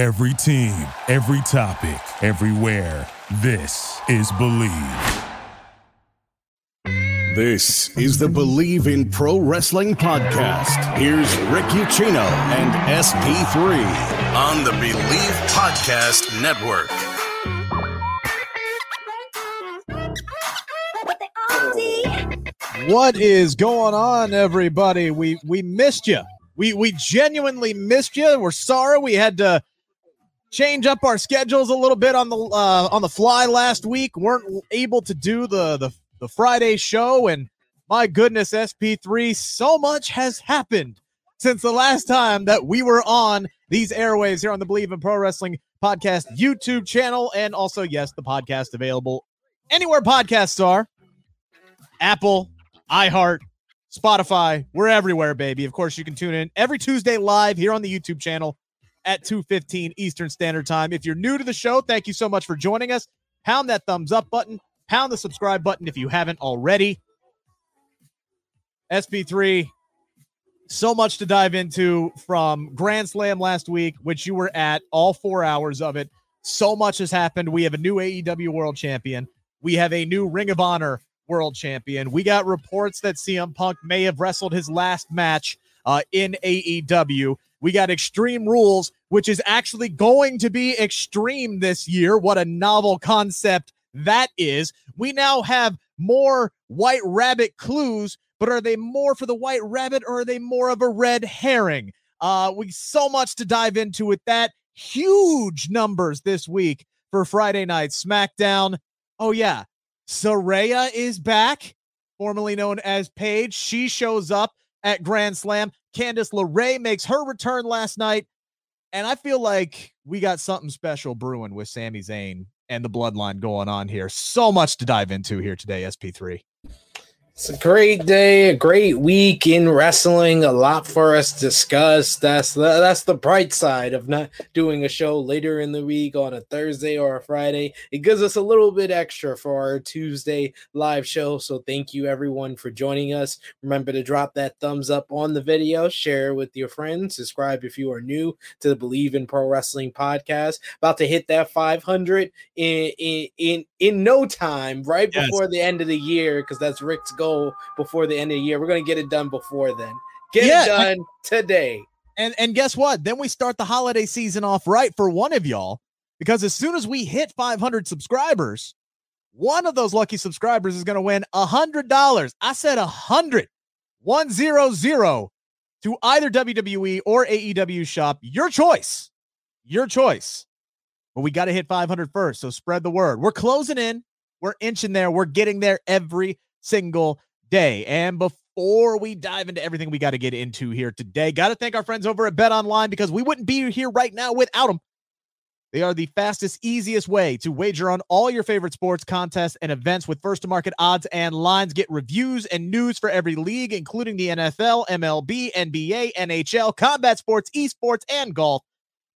Every team, every topic, everywhere. This is Bleav. This is the Bleav in Pro Wrestling podcast. Here's Rick Ucchino and SP3 on the Bleav Podcast Network. What is going on, everybody? We we missed you. We we genuinely missed you. We're sorry we had to change up our schedules a little bit on the uh, on the fly last week. weren't able to do the the the Friday show, and my goodness, SP3, so much has happened since the last time that we were on these airwaves here on the Bleav in Pro Wrestling podcast YouTube channel, and also yes, the podcast available anywhere podcasts are. Apple, iHeart, Spotify, we're everywhere, baby. Of course, you can tune in every Tuesday live here on the YouTube channel at 2:15 Eastern Standard Time. If you're new to the show, thank you so much for joining us. Pound that thumbs up button, pound the subscribe button if you haven't already. SP3 so much to dive into from Grand Slam last week, which you were at all 4 hours of it. So much has happened. We have a new AEW World Champion. We have a new Ring of Honor World Champion. We got reports that CM Punk may have wrestled his last match uh, in AEW. We got Extreme Rules, which is actually going to be extreme this year. What a novel concept that is. We now have more White Rabbit clues, but are they more for the White Rabbit or are they more of a red herring? Uh, we so much to dive into with that. Huge numbers this week for Friday night SmackDown. Oh yeah, Saraya is back, formerly known as Paige. She shows up at Grand Slam. Candice LeRae makes her return last night. And I feel like we got something special brewing with Sami Zayn and the bloodline going on here. So much to dive into here today, SP3. It's a great day, a great week in wrestling. A lot for us to discuss. That's the, that's the bright side of not doing a show later in the week on a Thursday or a Friday. It gives us a little bit extra for our Tuesday live show. So thank you everyone for joining us. Remember to drop that thumbs up on the video, share with your friends, subscribe if you are new to the Bleav in Pro Wrestling podcast. About to hit that 500 in in in, in no time, right yes. before the end of the year, because that's Rick's goal before the end of the year. We're going to get it done before then. Get yeah, it done today. And and guess what? Then we start the holiday season off right for one of y'all because as soon as we hit 500 subscribers, one of those lucky subscribers is going to win a hundred dollars. I said a hundred, one zero zero to either WWE or AEW shop. Your choice, your choice. But we got to hit 500 first. So spread the word. We're closing in. We're inching there. We're getting there every single day. And before we dive into everything we got to get into here today, got to thank our friends over at Bet Online because we wouldn't be here right now without them. They are the fastest, easiest way to wager on all your favorite sports, contests, and events with first to market odds and lines. Get reviews and news for every league, including the NFL, MLB, NBA, NHL, combat sports, esports, and golf.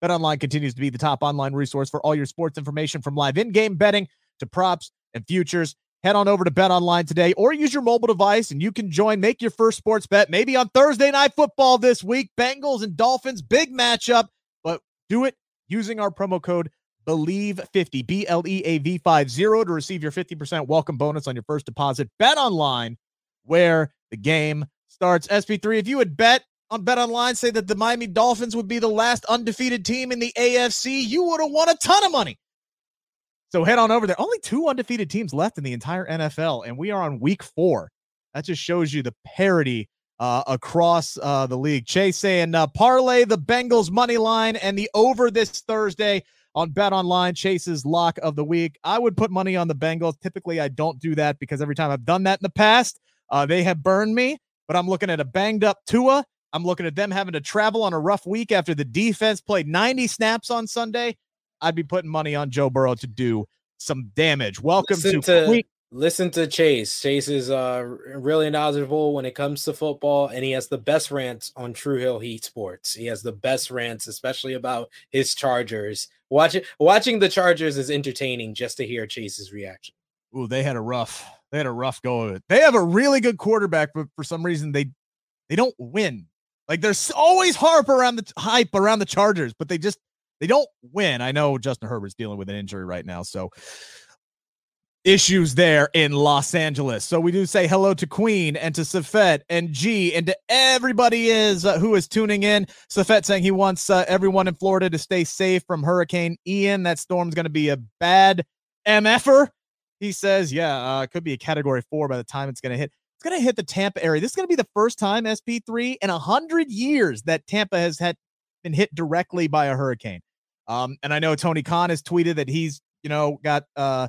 BetOnline continues to be the top online resource for all your sports information from live in game betting to props and futures head on over to Bet Online today or use your mobile device and you can join, make your first sports bet maybe on Thursday night football this week. Bengals and Dolphins, big matchup, but do it using our promo code BLEAV50, B L E A V 50 to receive your 50% welcome bonus on your first deposit. Bet Online, where the game starts. SP3, if you would bet on Bet Online, say that the Miami Dolphins would be the last undefeated team in the AFC, you would have won a ton of money. So head on over there. Only two undefeated teams left in the entire NFL, and we are on week four. That just shows you the parity uh, across uh, the league. Chase saying uh, parlay the Bengals money line and the over this Thursday on Bet Online. Chase's lock of the week. I would put money on the Bengals. Typically, I don't do that because every time I've done that in the past, uh, they have burned me. But I'm looking at a banged up Tua. I'm looking at them having to travel on a rough week after the defense played 90 snaps on Sunday. I'd be putting money on Joe Burrow to do some damage. Welcome listen to, to listen to Chase. Chase is uh really knowledgeable when it comes to football, and he has the best rants on True Hill Heat Sports. He has the best rants, especially about his Chargers. Watching watching the Chargers is entertaining just to hear Chase's reaction. Ooh, they had a rough they had a rough go of it. They have a really good quarterback, but for some reason they they don't win. Like there's always harp around the hype around the Chargers, but they just they don't win. I know Justin Herbert's dealing with an injury right now, so issues there in Los Angeles. So we do say hello to Queen and to Safet and G and to everybody is uh, who is tuning in. Safet saying he wants uh, everyone in Florida to stay safe from Hurricane Ian. That storm's going to be a bad MFer. He says, yeah, uh, it could be a category four by the time it's going to hit. It's going to hit the Tampa area. This is going to be the first time SP3 in a hundred years that Tampa has had been hit directly by a hurricane. Um, and I know Tony Khan has tweeted that he's, you know, got uh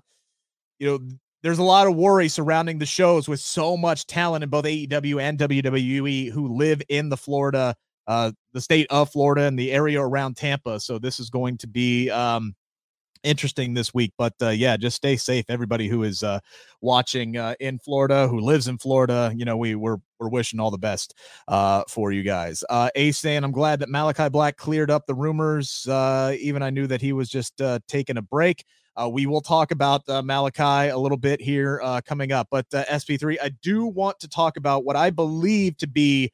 you know, there's a lot of worry surrounding the shows with so much talent in both AEW and WWE who live in the Florida, uh, the state of Florida and the area around Tampa. So this is going to be um, interesting this week. But uh, yeah, just stay safe, everybody who is uh, watching uh, in Florida, who lives in Florida. You know, we we're we're wishing all the best uh, for you guys. Uh, Ace saying, I'm glad that Malachi Black cleared up the rumors. Uh, even I knew that he was just uh, taking a break. Uh, we will talk about uh, Malachi a little bit here uh, coming up. But uh, SP3, I do want to talk about what I believe to be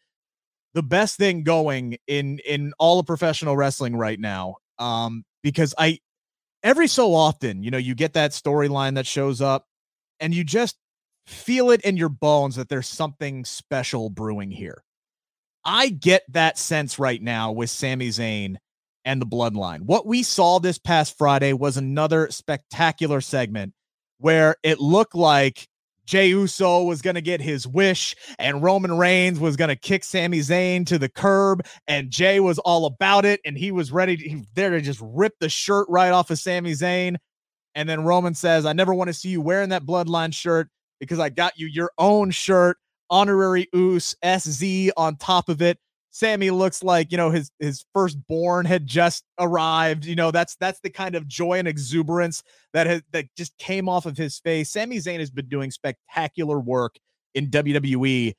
the best thing going in in all of professional wrestling right now. Um, because I every so often, you know, you get that storyline that shows up, and you just feel it in your bones that there's something special brewing here. I get that sense right now with Sami Zayn and the bloodline. What we saw this past Friday was another spectacular segment where it looked like Jey Uso was going to get his wish and Roman Reigns was going to kick Sami Zayn to the curb and Jey was all about it and he was ready to he, there to just rip the shirt right off of Sami Zayn and then Roman says I never want to see you wearing that bloodline shirt because I got you your own shirt honorary Uce SZ on top of it Sami looks like you know his his firstborn had just arrived. You know that's that's the kind of joy and exuberance that has that just came off of his face. Sami Zayn has been doing spectacular work in WWE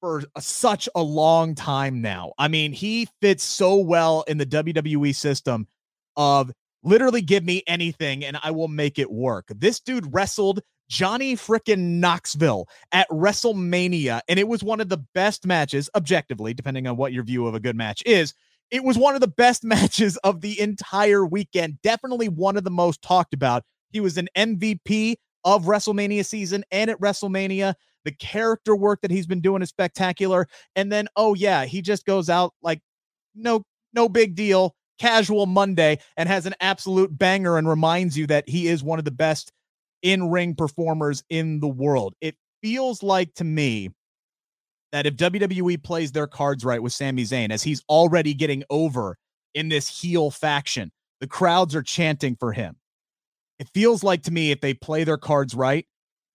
for a, such a long time now. I mean, he fits so well in the WWE system of literally give me anything and I will make it work. This dude wrestled Johnny frickin' Knoxville at WrestleMania. And it was one of the best matches, objectively, depending on what your view of a good match is. It was one of the best matches of the entire weekend. Definitely one of the most talked about. He was an MVP of WrestleMania season and at WrestleMania. The character work that he's been doing is spectacular. And then, oh, yeah, he just goes out like, no, no big deal, casual Monday, and has an absolute banger and reminds you that he is one of the best in ring performers in the world. It feels like to me that if WWE plays their cards right with Sami Zayn, as he's already getting over in this heel faction, the crowds are chanting for him. It feels like to me if they play their cards right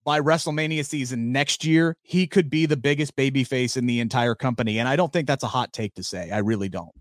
by WrestleMania season next year, he could be the biggest babyface in the entire company. And I don't think that's a hot take to say. I really don't.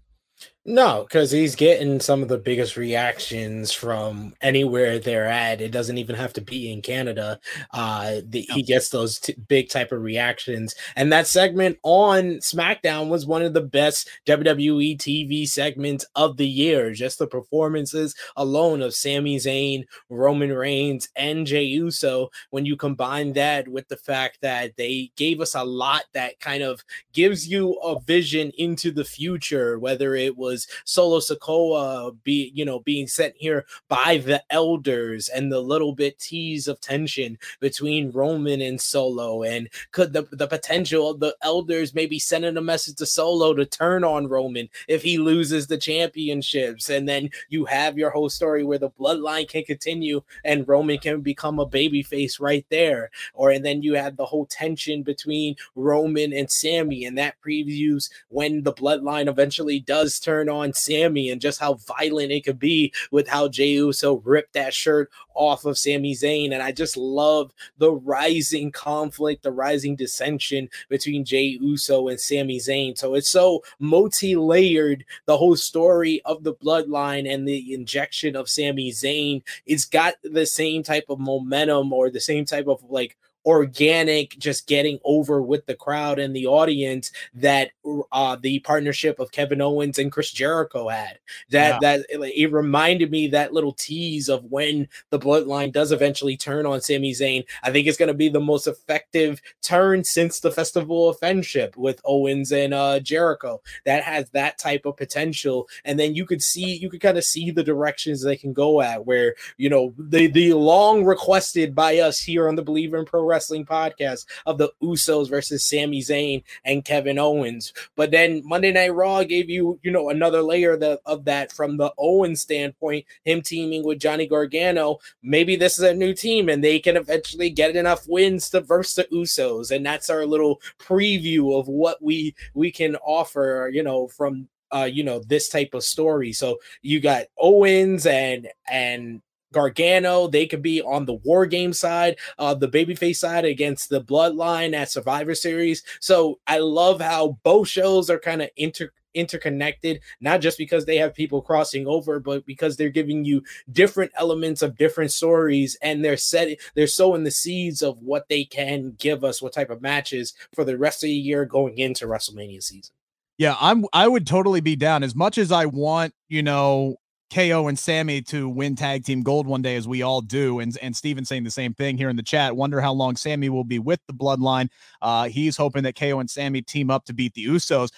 No, because he's getting some of the biggest reactions from anywhere they're at. It doesn't even have to be in Canada. Uh, the, no. He gets those t- big type of reactions, and that segment on SmackDown was one of the best WWE TV segments of the year. Just the performances alone of Sami Zayn, Roman Reigns, and Jey Uso. When you combine that with the fact that they gave us a lot that kind of gives you a vision into the future, whether it was was Solo Sikoa be you know being sent here by the elders and the little bit tease of tension between Roman and Solo. And could the, the potential of the elders maybe sending a message to Solo to turn on Roman if he loses the championships? And then you have your whole story where the bloodline can continue and Roman can become a babyface right there. Or and then you have the whole tension between Roman and Sami and that previews when the bloodline eventually does turn turn on Sami and just how violent it could be with how Jey Uso ripped that shirt off of Sami Zayn. And I just love the rising conflict, the rising dissension between Jey Uso and Sami Zayn. So it's so multi layered, the whole story of the bloodline and the injection of Sami Zayn. It's got the same type of momentum or the same type of like organic, just getting over with the crowd and the audience that uh, the partnership of Kevin Owens and Chris Jericho had. That yeah. that it reminded me that little tease of when the bloodline does eventually turn on Sami Zayn. I think it's going to be the most effective turn since the Festival of Friendship with Owens and uh, Jericho. That has that type of potential, and then you could see you could kind of see the directions they can go at. Where you know the the long requested by us here on the Bleav in Pro Wrestling podcast of the Usos versus Sami Zayn and Kevin Owens. But then Monday Night Raw gave you, you know, another layer that, of that from the Owens standpoint, him teaming with Johnny Gargano. Maybe this is a new team and they can eventually get enough wins to verse the Usos. And that's our little preview of what we we can offer, you know, from uh, you know, this type of story. So you got Owens and and Gargano. They could be on the War Game side, uh, the babyface side against the Bloodline at Survivor Series. So I love how both shows are kind of inter interconnected not just because they have people crossing over but because they're giving you different elements of different stories and they're setting they're sowing the seeds of what they can give us what type of matches for the rest of the year going into WrestleMania season yeah, I'm I would totally be down as much as I want, you know, KO and Sami to win tag team gold one day, as we all do. And and Steven saying the same thing here in the chat. Wonder how long Sami will be with the bloodline. Uh, he's hoping that KO and Sami team up to beat the Usos.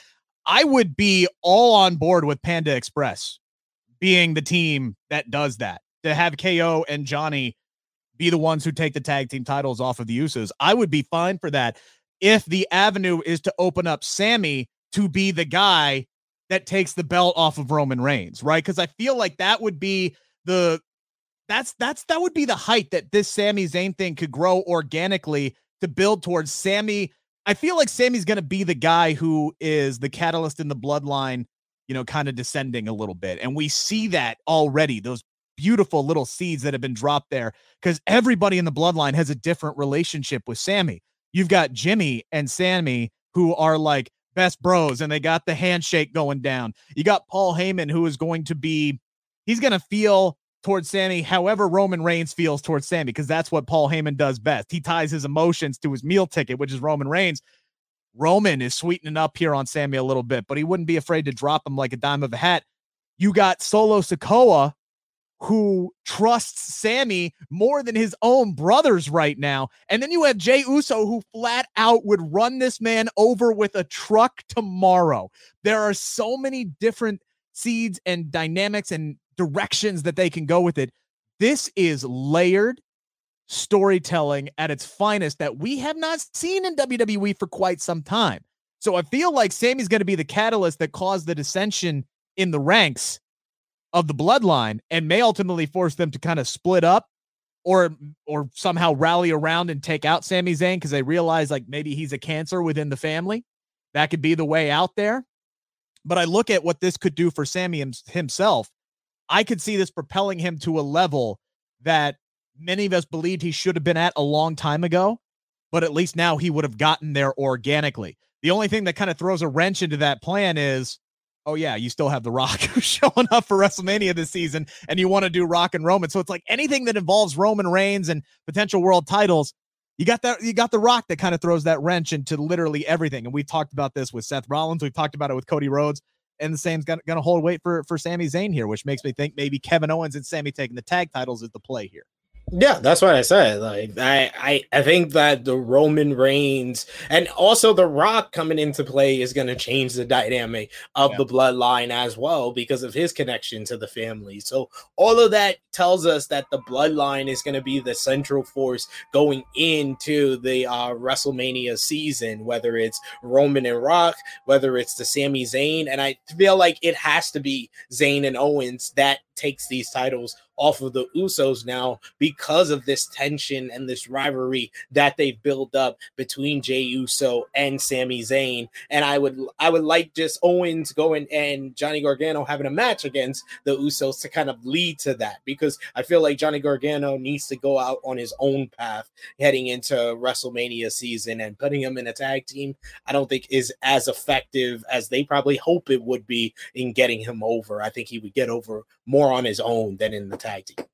I would be all on board with Panda Express being the team that does that. To have KO and Johnny be the ones who take the tag team titles off of the Usos. I would be fine for that if the avenue is to open up Sami to be the guy that takes the belt off of Roman Reigns, right? Because I feel like that would be the that's that's that would be the height that this Sami Zayn thing could grow organically to build towards Sami. I feel like Sami's to be the guy who is the catalyst in the bloodline, you know, kind of descending a little bit. And we see that already, those beautiful little seeds that have been dropped there because everybody in the bloodline has a different relationship with Sami. You've got Jimmy and Sami who are like best bros and they got the handshake going down. You got Paul Heyman who is going to be he's going to feel towards Sami however Roman Reigns feels towards Sami, because that's what Paul Heyman does best. He ties his emotions to his meal ticket, which is Roman Reigns. Roman is sweetening up here on Sami a little bit, but he wouldn't be afraid to drop him like a dime of a hat. You got Solo Sikoa who trusts Sami more than his own brothers right now. And then you have Jey Uso, who flat out would run this man over with a truck tomorrow. There are so many different seeds and dynamics and directions that they can go with it. This is layered storytelling at its finest that we have not seen in WWE for quite some time. So I feel like Sami's going to be the catalyst that caused the dissension in the ranks of the bloodline and may ultimately force them to kind of split up or or somehow rally around and take out Sami Zayn because they realize like maybe he's a cancer within the family. That could be the way out there. But I look at what this could do for Sami himself. I could see this propelling him to a level that many of us believed he should have been at a long time ago, but at least now he would have gotten there organically. The only thing that kind of throws a wrench into that plan is oh yeah, you still have The Rock showing up for WrestleMania this season, and you want to do Rock and Roman. So it's like anything that involves Roman Reigns and potential world titles. You got that. You got The Rock that kind of throws that wrench into literally everything. And we've talked about this with Seth Rollins. We've talked about it with Cody Rhodes. And the same's going to hold weight for for Sami Zayn here, which makes me think maybe Kevin Owens and Sami taking the tag titles is the play here. Yeah, that's what I said. Like I, I, I think that the Roman Reigns and also the Rock coming into play is going to change the dynamic of yeah. the bloodline as well because of his connection to the family. So all of that tells us that the bloodline is going to be the central force going into the uh, WrestleMania season, whether it's Roman and Rock, whether it's the Sami Zayn, and I feel like it has to be Zayn and Owens that takes these titles off of the Usos now because of this tension and this rivalry that they've built up between Jey Uso and Sami Zayn. And I would I would like just Owens going and Johnny Gargano having a match against the Usos to kind of lead to that because I feel like Johnny Gargano needs to go out on his own path heading into WrestleMania season and putting him in a tag team. I don't think is as effective as they probably hope it would be in getting him over. I think he would get over more on his own than in the tag team.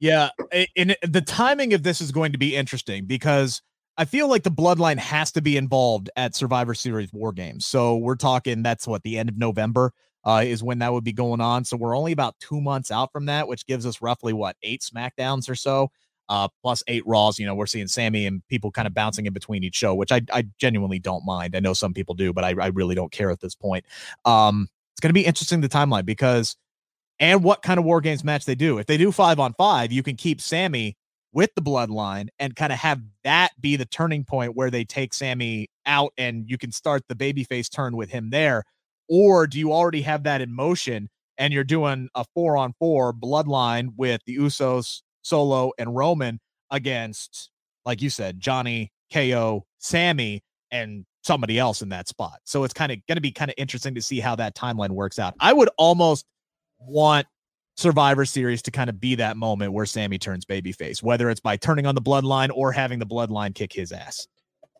Yeah, and the timing of this is going to be interesting because I feel like the bloodline has to be involved at Survivor Series War Games. So we're talking that's what the end of November uh, is when that would be going on. So we're only about two months out from that, which gives us roughly what eight SmackDowns or so, uh, plus eight Raws. You know, we're seeing Sami and people kind of bouncing in between each show, which I, I genuinely don't mind. I know some people do, but I, I really don't care at this point. Um, it's going to be interesting the timeline because and what kind of war games match they do. If they do five on five, you can keep Sami with the bloodline and kind of have that be the turning point where they take Sami out and you can start the babyface turn with him there? Or do you already have that in motion and you're doing a four on four bloodline with the Usos, Solo, and Roman against, like you said, Johnny, KO, Sami, and somebody else in that spot. So it's kind of going to be kind of interesting to see how that timeline works out. I would almost want Survivor Series to kind of be that moment where Sami turns babyface, whether it's by turning on the bloodline or having the bloodline kick his ass.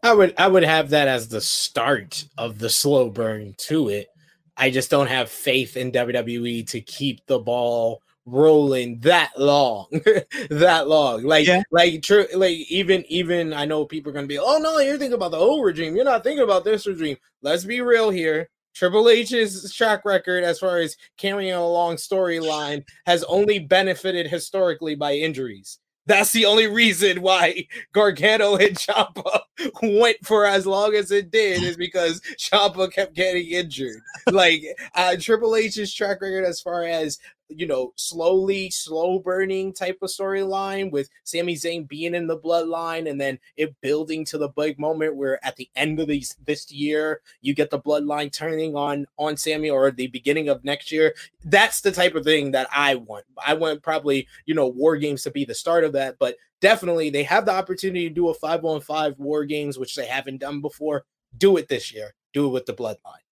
I would I would have that as the start of the slow burn to it. I just don't have faith in WWE to keep the ball rolling that long that long like yeah. like true like even even i know people are gonna be oh no you're thinking about the old regime you're not thinking about this regime let's be real here Triple H's track record as far as carrying a long storyline has only benefited historically by injuries. That's the only reason why Gargano and Ciampa went for as long as it did is because Ciampa kept getting injured. Like uh, Triple H's track record as far as you know, slowly, slow burning type of storyline with Sami Zayn being in the bloodline and then it building to the big moment where at the end of these this year you get the bloodline turning on on Sami or the beginning of next year. That's the type of thing that I want. I want probably, you know, war games to be the start of that, but definitely they have the opportunity to do a five on five war games, which they haven't done before. Do it this year. Do it with the bloodline.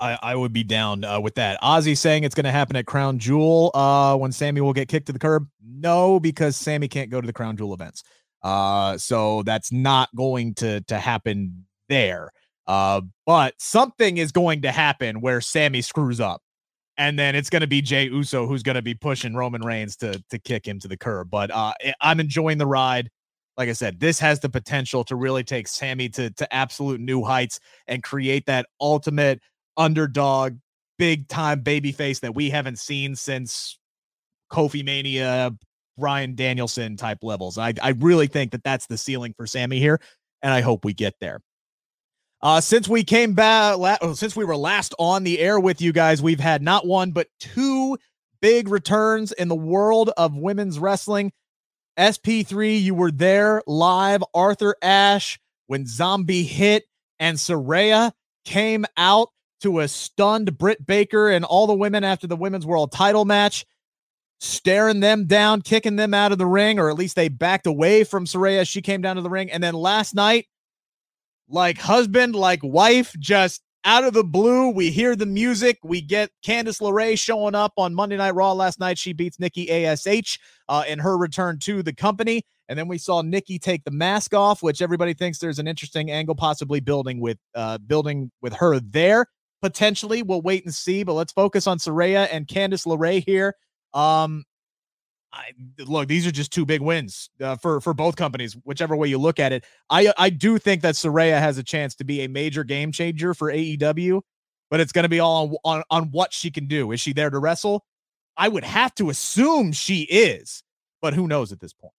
I, I would be down uh, with that. Ozzy saying it's going to happen at Crown Jewel uh, when Sami will get kicked to the curb. No, because Sami can't go to the Crown Jewel events. Uh, so that's not going to to happen there. Uh, but something is going to happen where Sami screws up, and then it's going to be Jey Uso who's going to be pushing Roman Reigns to to kick him to the curb. But uh, I'm enjoying the ride. Like I said, this has the potential to really take Sami to to absolute new heights and create that ultimate underdog, big time babyface that we haven't seen since Kofi Mania, Bryan Danielson type levels. I, I really think that that's the ceiling for Sami here, and I hope we get there. Uh, since we came back, la- oh, since we were last on the air with you guys, we've had not one but two big returns in the world of women's wrestling. SP3, you were there live. Arthur Ashe when Zombie hit and Saraya came out to a stunned Britt Baker and all the women after the women's world title match, staring them down, kicking them out of the ring, or at least they backed away from Saraya. As she came down to the ring. And then last night, like husband, like wife, just out of the blue, we hear the music. We get Candice LeRae showing up on Monday Night Raw last night. She beats Nikki ASH uh, in her return to the company. And then we saw Nikki take the mask off, which everybody thinks there's an interesting angle possibly building with uh, building with her there potentially. We'll wait and see, but let's focus on Saraya and Candice LeRae here. Um, I, look, these are just two big wins uh, for for both companies, whichever way you look at it. I I do think that Saraya has a chance to be a major game changer for AEW, but it's going to be all on, on on what she can do. Is she there to wrestle? I would have to assume she is, but who knows at this point.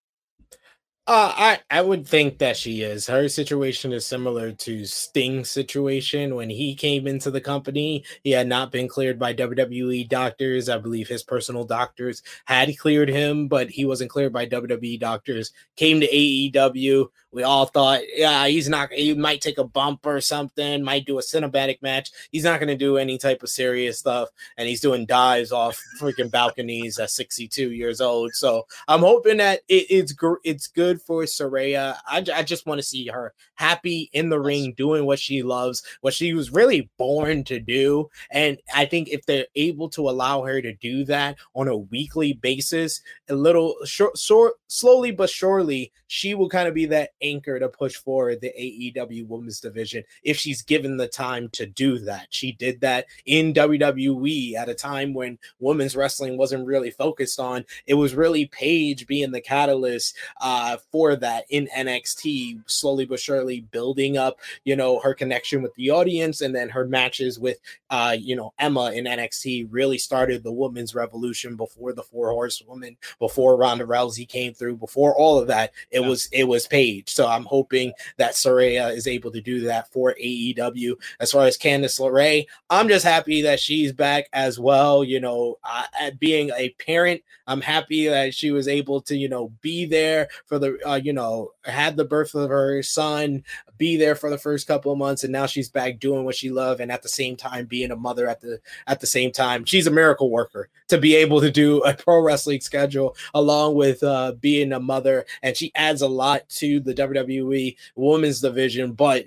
Uh, I I would think that she is. Her situation is similar to Sting's situation when he came into the company. He had not been cleared by WWE doctors. I believe his personal doctors had cleared him, but he wasn't cleared by WWE doctors. Came to AEW. We all thought, yeah, he's not. He might take a bump or something. Might do a cinematic match. He's not going to do any type of serious stuff, and he's doing dives off freaking balconies at 62 years old. So I'm hoping that it, it's it's good for Saraya. I, I just want to see her happy in the ring, doing what she loves, what she was really born to do. And I think if they're able to allow her to do that on a weekly basis, a little short, short slowly but surely, she will kind of be that anchor to push forward the AEW women's division if she's given the time to do that. She did that in WWE at a time when women's wrestling wasn't really focused on. It was really Paige being the catalyst uh, for that in NXT, slowly but surely building up, you know, her connection with the audience, and then her matches with, uh, you know, Emma in NXT really started the women's revolution before the Four Horsewomen, before Ronda Rousey came through, before all of that. It yeah. was it was Paige. So I'm hoping that Saraya is able to do that for AEW. As far as Candice LeRae, I'm just happy that she's back as well. You know, uh, being a parent, I'm happy that she was able to, you know, be there for the, uh, you know, had the birth of her son, be there for the first couple of months, and now she's back doing what she loved, and at the same time being a mother at the at the same time. She's a miracle worker to be able to do a pro wrestling schedule along with uh, being a mother, and she adds a lot to the WWE women's division. But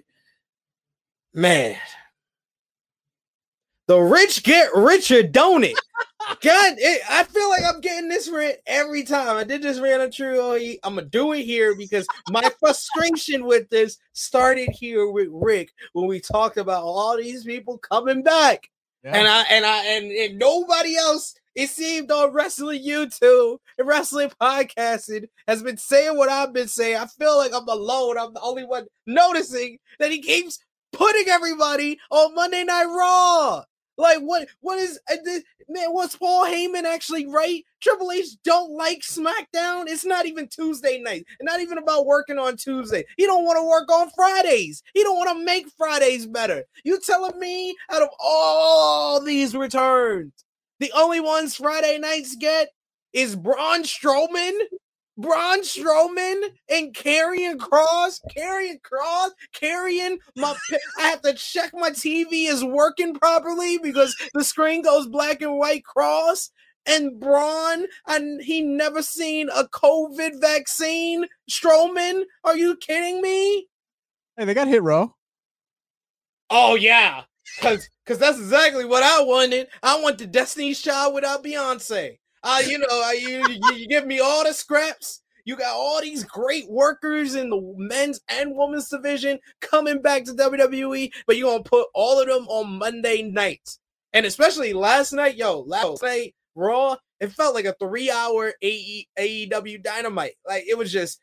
man, the rich get richer, don't it? God, it, I feel like I'm getting this rant every time. I did this rant on True I'm gonna do it here because my frustration with this started here with Rick when we talked about all these people coming back, yeah. and I and I and, and nobody else. It seemed on wrestling YouTube and wrestling podcasting has been saying what I've been saying. I feel like I'm alone. I'm the only one noticing that he keeps putting everybody on Monday Night Raw. Like what? What is uh, man? Was Paul Heyman actually right? Triple H don't like SmackDown. It's not even Tuesday night. not even about working on Tuesday. He don't want to work on Fridays. He don't want to make Fridays better. You telling me out of all these returns, the only ones Friday nights get is Braun Strowman Braun Strowman and Karrion Kross, Karrion Kross, Karrion. My, I have to check my TV is working properly because the screen goes black and white. Kross and Braun, and he never seen a COVID vaccine. Strowman, are you kidding me? Hey, they got Hit Row. Oh yeah, because because that's exactly what I wanted. I want the Destiny's Child without Beyonce. Uh, you know, uh, you, you give me all the scraps. You got all these great workers in the men's and women's division coming back to WWE, but you're gonna put all of them on Monday nights. And especially last night, yo, last night, Raw, it felt like a three-hour AEW dynamite. Like it was just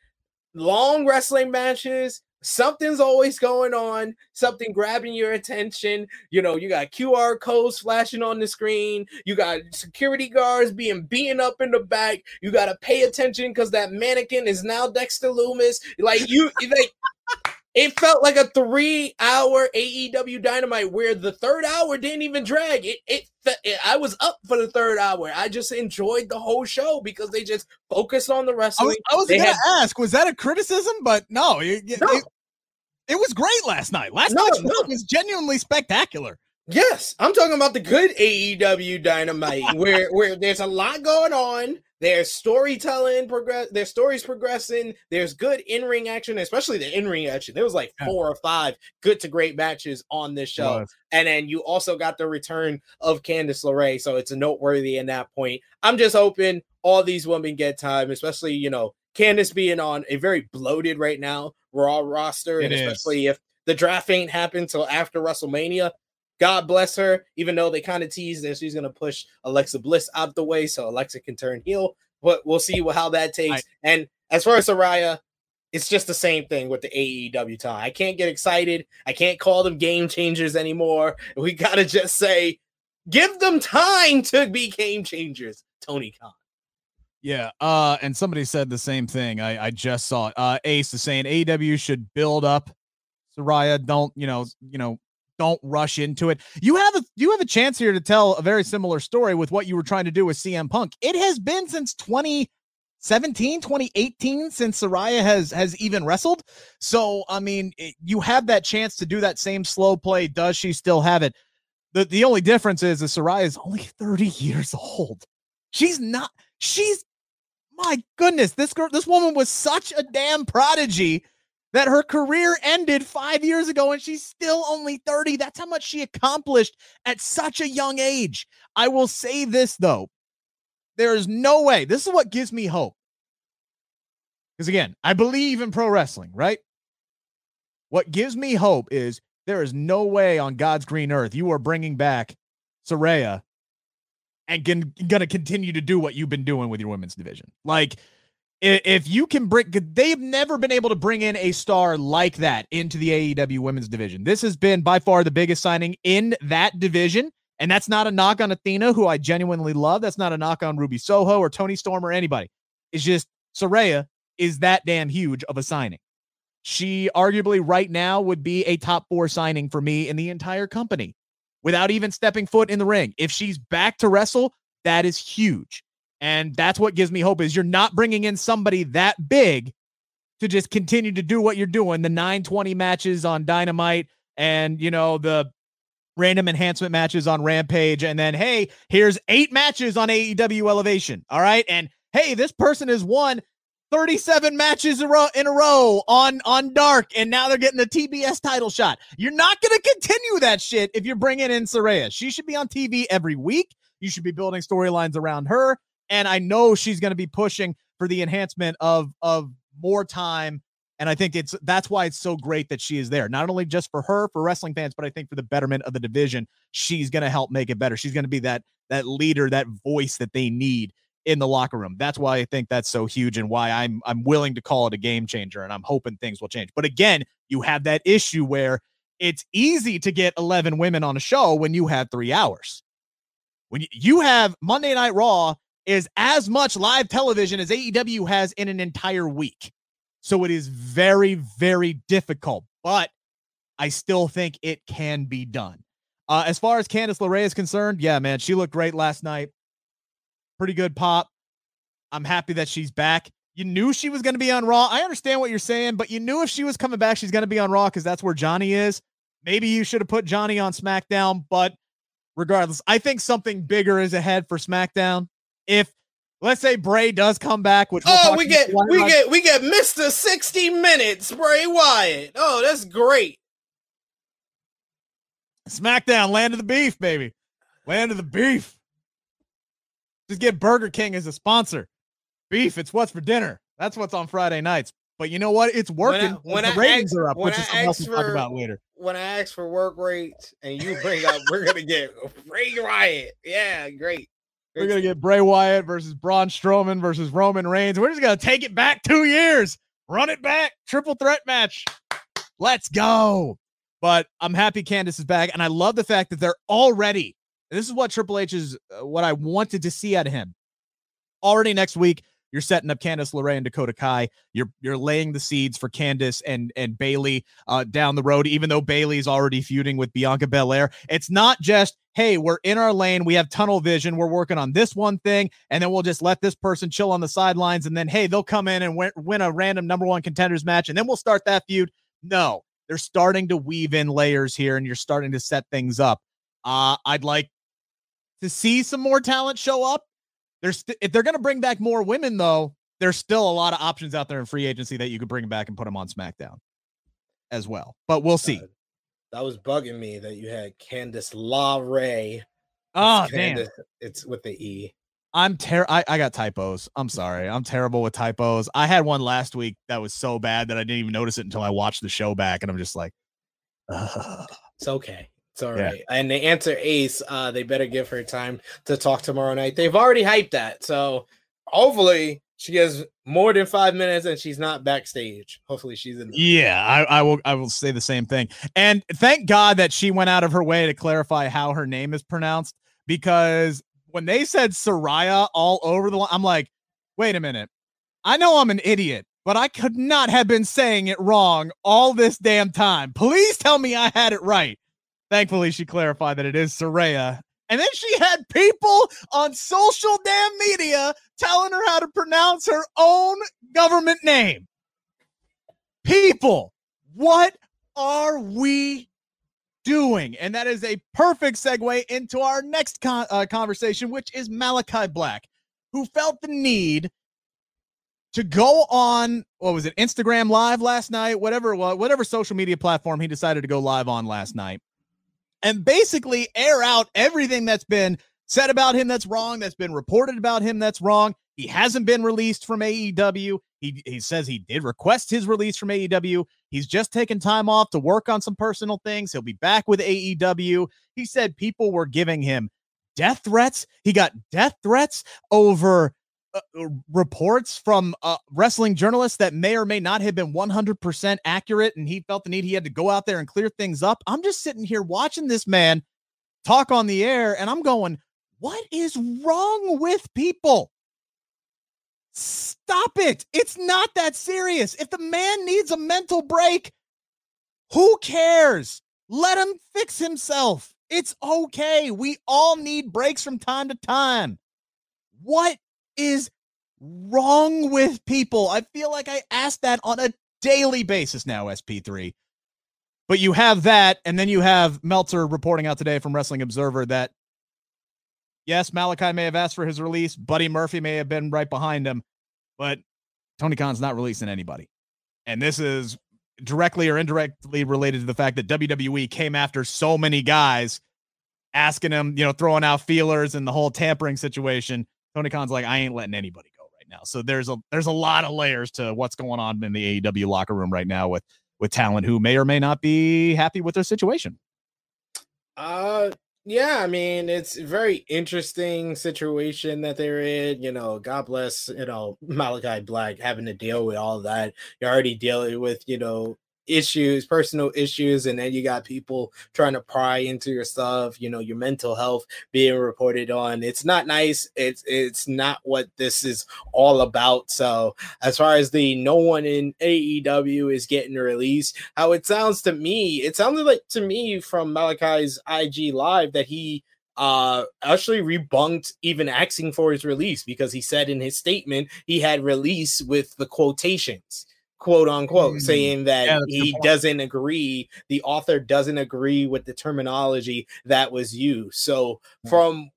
long wrestling matches, something's always going on, something grabbing your attention. You know, you got QR codes flashing on the screen, you got security guards being beaten up in the back. You got to pay attention because that mannequin is now Dexter Lumis Like, you, like, it felt like a three hour AEW dynamite where the third hour didn't even drag. It, it, it, I was up for the third hour. I just enjoyed the whole show because they just focused on the wrestling. I was, was going to ask, was that a criticism? But no, it, no. It, it, was great last night. Last no, night's no. was genuinely spectacular. Yes, I'm talking about the good AEW dynamite where where there's a lot going on. There's storytelling progress. There's stories progressing. There's good in ring action, especially the in ring action. There was like four or five good to great matches on this show, and then you also got the return of Candice LeRae, so it's a noteworthy in that point. I'm just hoping all these women get time, especially you know Candice being on a very bloated right now Raw roster, it and especially is. if the draft ain't happened till after WrestleMania. God bless her, even though they kind of teased that she's going to push Alexa Bliss out the way so Alexa can turn heel. But we'll see how that takes. I, and as far as Saraya, it's just the same thing with the AEW time. I can't get excited. I can't call them game changers anymore. We got to just say, give them time to be game changers, Tony Khan. Yeah, uh, and somebody said the same thing. I, I just saw it. Uh, Ace is saying AEW should build up Saraya. Don't you know? You know, don't rush into it. You have a you have a chance here to tell a very similar story with what you were trying to do with CM Punk. It has been since 2017, 2018 since Saraya has has even wrestled. So, I mean, it, you have that chance to do that same slow play. Does she still have it? The the only difference is that Saraya is only 30 years old. She's not she's my goodness, this girl this woman was such a damn prodigy that her career ended five years ago and she's still only 30. That's how much she accomplished at such a young age. I will say this, though. There is no way. This is what gives me hope. Because again, I believe in pro wrestling, right? What gives me hope is there is no way on God's green earth you are bringing back Saraya and going to continue to do what you've been doing with your women's division. Like, if you can bring they've never been able to bring in a star like that into the AEW women's division. This has been by far the biggest signing in that division. And that's not a knock on Athena, who I genuinely love. That's not a knock on Ruby Soho or Toni Storm or anybody. It's just Saraya is that damn huge of a signing. She arguably right now would be a top four signing for me in the entire company without even stepping foot in the ring. If she's back to wrestle, that is huge. And that's what gives me hope is you're not bringing in somebody that big to just continue to do what you're doing, the 920 matches on Dynamite and, you know, the random enhancement matches on Rampage and then hey, here's eight matches on AEW Elevation. All right? And hey, this person has won 37 matches in a row on on Dark, and now they're getting the TBS title shot. You're not going to continue that shit if you're bringing in Saraya. She should be on TV every week. You should be building storylines around her, and I know she's going to be pushing for the enhancement of of more time. And I think it's that's why it's so great that she is there. Not only just for her, for wrestling fans, but I think for the betterment of the division, she's going to help make it better. She's going to be that that leader, that voice that they need in the locker room. That's why I think that's so huge and why I'm I'm willing to call it a game changer and I'm hoping things will change. But again, you have that issue where it's easy to get 11 women on a show when you have 3 hours. When you have Monday Night Raw is as much live television as AEW has in an entire week. So it is very very difficult, but I still think it can be done. Uh, as far as Candice LeRae is concerned, yeah, man, she looked great last night pretty good pop. I'm happy that she's back. You knew she was going to be on Raw. I understand what you're saying, but you knew if she was coming back, she's going to be on Raw because that's where Johnny is. Maybe you should have put Johnny on SmackDown, but regardless, I think something bigger is ahead for SmackDown. If let's say Bray does come back, which we'll oh, we get we get we get Mister 60 Minutes Bray Wyatt. Oh, that's great. SmackDown, land of the beef, baby, land of the beef. Just get Burger King as a sponsor. Beef, it's what's for dinner. That's what's on Friday nights. But you know what? It's working. When, I, when the ratings ask, are up, which I is something else we'll talk about later. When I ask for work rates and you bring up, we're gonna get Bray Wyatt. Yeah, great. We're gonna get Bray Wyatt versus Braun Strowman versus Roman Reigns. We're just gonna take it back two years, run it back, triple threat match. Let's go. But I'm happy Candice is back, and I love the fact that they're already this is what Triple H is, uh, what I wanted to see out of him. Already next week, you're setting up Candice LeRae and Dakota Kai. You're you're laying the seeds for Candice and and Bayley uh, down the road. Even though Bayley's already feuding with Bianca Belair, it's not just hey we're in our lane, we have tunnel vision, we're working on this one thing, and then we'll just let this person chill on the sidelines, and then hey they'll come in and win, win a random number one contenders match, and then we'll start that feud. No, they're starting to weave in layers here, and you're starting to set things up. Uh, I'd like to see some more talent show up. There's st- if they're going to bring back more women, though, there's still a lot of options out there in free agency that you could bring back and put them on SmackDown as well. But we'll see. Uh, that was bugging me that you had Candice LaRae. Oh, damn. It's with the E. I'm ter I, I got typos. I'm sorry. I'm terrible with typos. I had one last week that was so bad that I didn't even notice it until I watched the show back, and I'm just like, Ugh. it's okay. It's all right. Yeah. And they answer Ace, uh, they better give her time to talk tomorrow night. They've already hyped that. So hopefully she has more than five minutes and she's not backstage. Hopefully she's in. yeah, I, I, will. I will say the same thing. And thank God that she went out of her way to clarify how her name is pronounced because when they said Soraya all over the line, I'm like, wait a minute. I know I'm an idiot, but I could not have been saying it wrong all this damn time. Please tell me I had it right. Thankfully, she clarified that it is Saraya. And then she had people on social damn media telling her how to pronounce her own government name. People, what are we doing? And that is a perfect segue into our next con- uh, conversation, which is Malachi Black, who felt the need to go on what was it Instagram live last night whatever whatever social media platform he decided to go live on last night and basically air out everything that's been said about him that's wrong, that's been reported about him that's wrong. He hasn't been released from AEW. He, he says he did request his release from AEW. He's just taken time off to work on some personal things. He'll be back with AEW. He said people were giving him death threats. He got death threats over uh, uh, reports from uh, wrestling journalists that may or may not have been 100% accurate and he felt the need he had to go out there and clear things up. I'm just sitting here watching this man talk on the air and I'm going, what is wrong with people? Stop it. It's not that serious. If the man needs a mental break, who cares? Let him fix himself. It's okay. We all need breaks from time to time. What is wrong with people? I feel like I ask that on a daily basis now, SP3. But you have that, and then you have Meltzer reporting out today from Wrestling Observer that yes, Malachi may have asked for his release, Buddy Murphy may have been right behind him, but Tony Khan's not releasing anybody. And this is directly or indirectly related to the fact that WWE came after so many guys, asking him, you know, throwing out feelers and the whole tampering situation Tony Khan's like, I ain't letting anybody go right now. So there's a there's a lot of layers to what's going on in the AEW locker room right now with with talent who may or may not be happy with their situation. Uh yeah, I mean, it's a very interesting situation that they're in. You know, God bless, you know, Malachi Black having to deal with all that. You're already dealing with, you know, issues, personal issues, and then you got people trying to pry into your stuff, you know, your mental health being reported on. It's not nice. It's it's not what this is all about. So as far as the no one in AEW is getting released, how it sounds to me, it sounded like to me from Malachi's IG live that he uh actually rebunked even asking for his release because he said in his statement he had release with the quotations quote unquote, mm. saying that yeah, he doesn't agree, the author doesn't agree with the terminology that was used. So, mm. from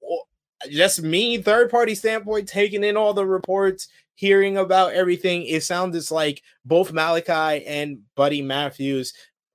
just me, third party standpoint, taking in all the reports, hearing about everything, it sounds like both Malachi and Buddy Matthews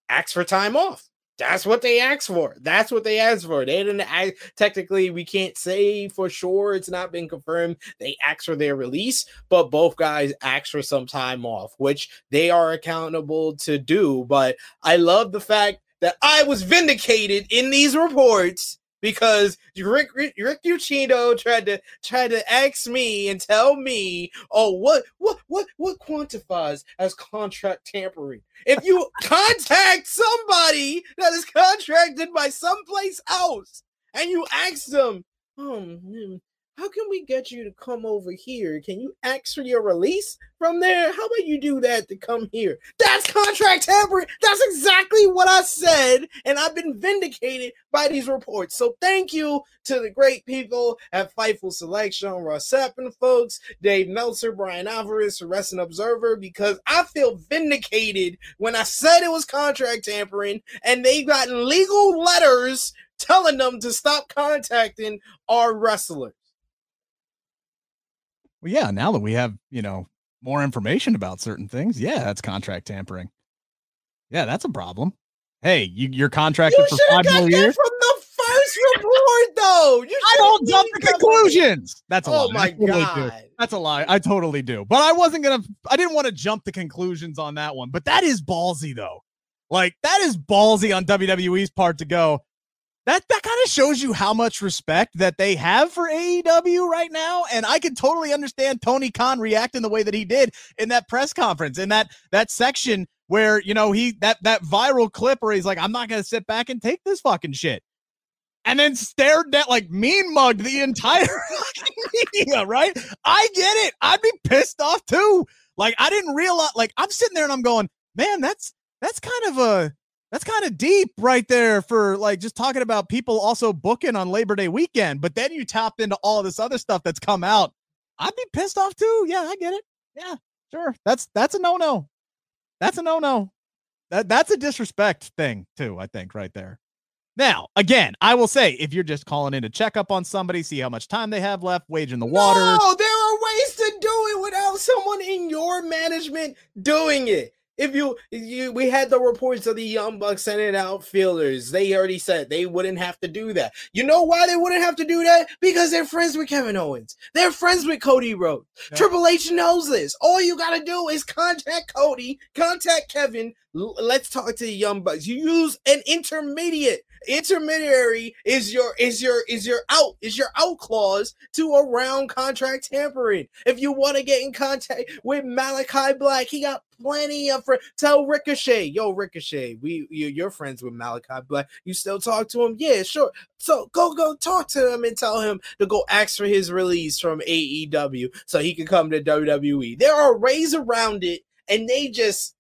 asked for time off. That's what they asked for. That's what they asked for. They didn't technically, we can't say for sure. It's not been confirmed. They asked for their release, but both guys asked for some time off, which they are accountable to do. But I love the fact that I was vindicated in these reports because Rick, Rick, Rick Ucchino tried to tried to ask me and tell me, oh, what what what what quantifies as contract tampering? If you contact somebody that is contracted by someplace else and you ask them, oh, hmm, how can we get you to come over here? Can you ask for your release from there? How about you do that to come here? That's contract tampering. That's exactly what I said. And I've been vindicated by these reports. So thank you to the great people at Fightful Selection, Ross Sapp and folks, Dave Meltzer, Bryan Alvarez, Wrestling Observer, because I feel vindicated when I said it was contract tampering and they've gotten legal letters telling them to stop contacting our wrestlers. Well, yeah, now that we have, you know, more information about certain things, yeah, that's contract tampering. Yeah, that's a problem. Hey, you, you're contracted you for five more years. From the first report, though, you I don't jump to conclusions. That's a oh lie. my totally god, do. that's a lie. I totally do. But I wasn't gonna. I didn't want to jump to conclusions on that one. But that is ballsy, though. Like that is ballsy on WWE's part to go that that kind of shows you how much respect that they have for AEW right now. And I can totally understand Tony Khan reacting the way that he did in that press conference, in that that section where you know he that that viral clip where he's like, I'm not gonna sit back and take this fucking shit. And then stared at like mean mugged the entire media, right? I get it. I'd be pissed off too. Like I didn't realize like I'm sitting there and I'm going, man, that's that's kind of a that's kind of deep right there for like just talking about people also booking on Labor Day weekend. But then you tap into all this other stuff that's come out. I'd be pissed off too. Yeah, I get it. Yeah, sure. That's that's a no no. That's a no no. That that's a disrespect thing too. I think right there. Now, again, I will say if you're just calling in to check up on somebody, see how much time they have left, waging the water. No, there are ways to do it without someone in your management doing it. If you, you, we had the reports of the Young Bucks sending out fielders. They already said they wouldn't have to do that. You know why they wouldn't have to do that? Because they're friends with Kevin Owens. They're friends with Cody Rhodes. Yeah. Triple H knows this. All you got to do is contact Cody, contact Kevin, let's talk to the young bucks. You use an intermediate. Intermediary is your is your is your out is your out clause to around contract tampering. If you want to get in contact with Malachi Black, he got plenty of friends. Tell Ricochet, yo, Ricochet, we you, you're friends with Malachi Black. You still talk to him? Yeah, sure. So go go talk to him and tell him to go ask for his release from AEW so he can come to WWE. There are ways around it, and they just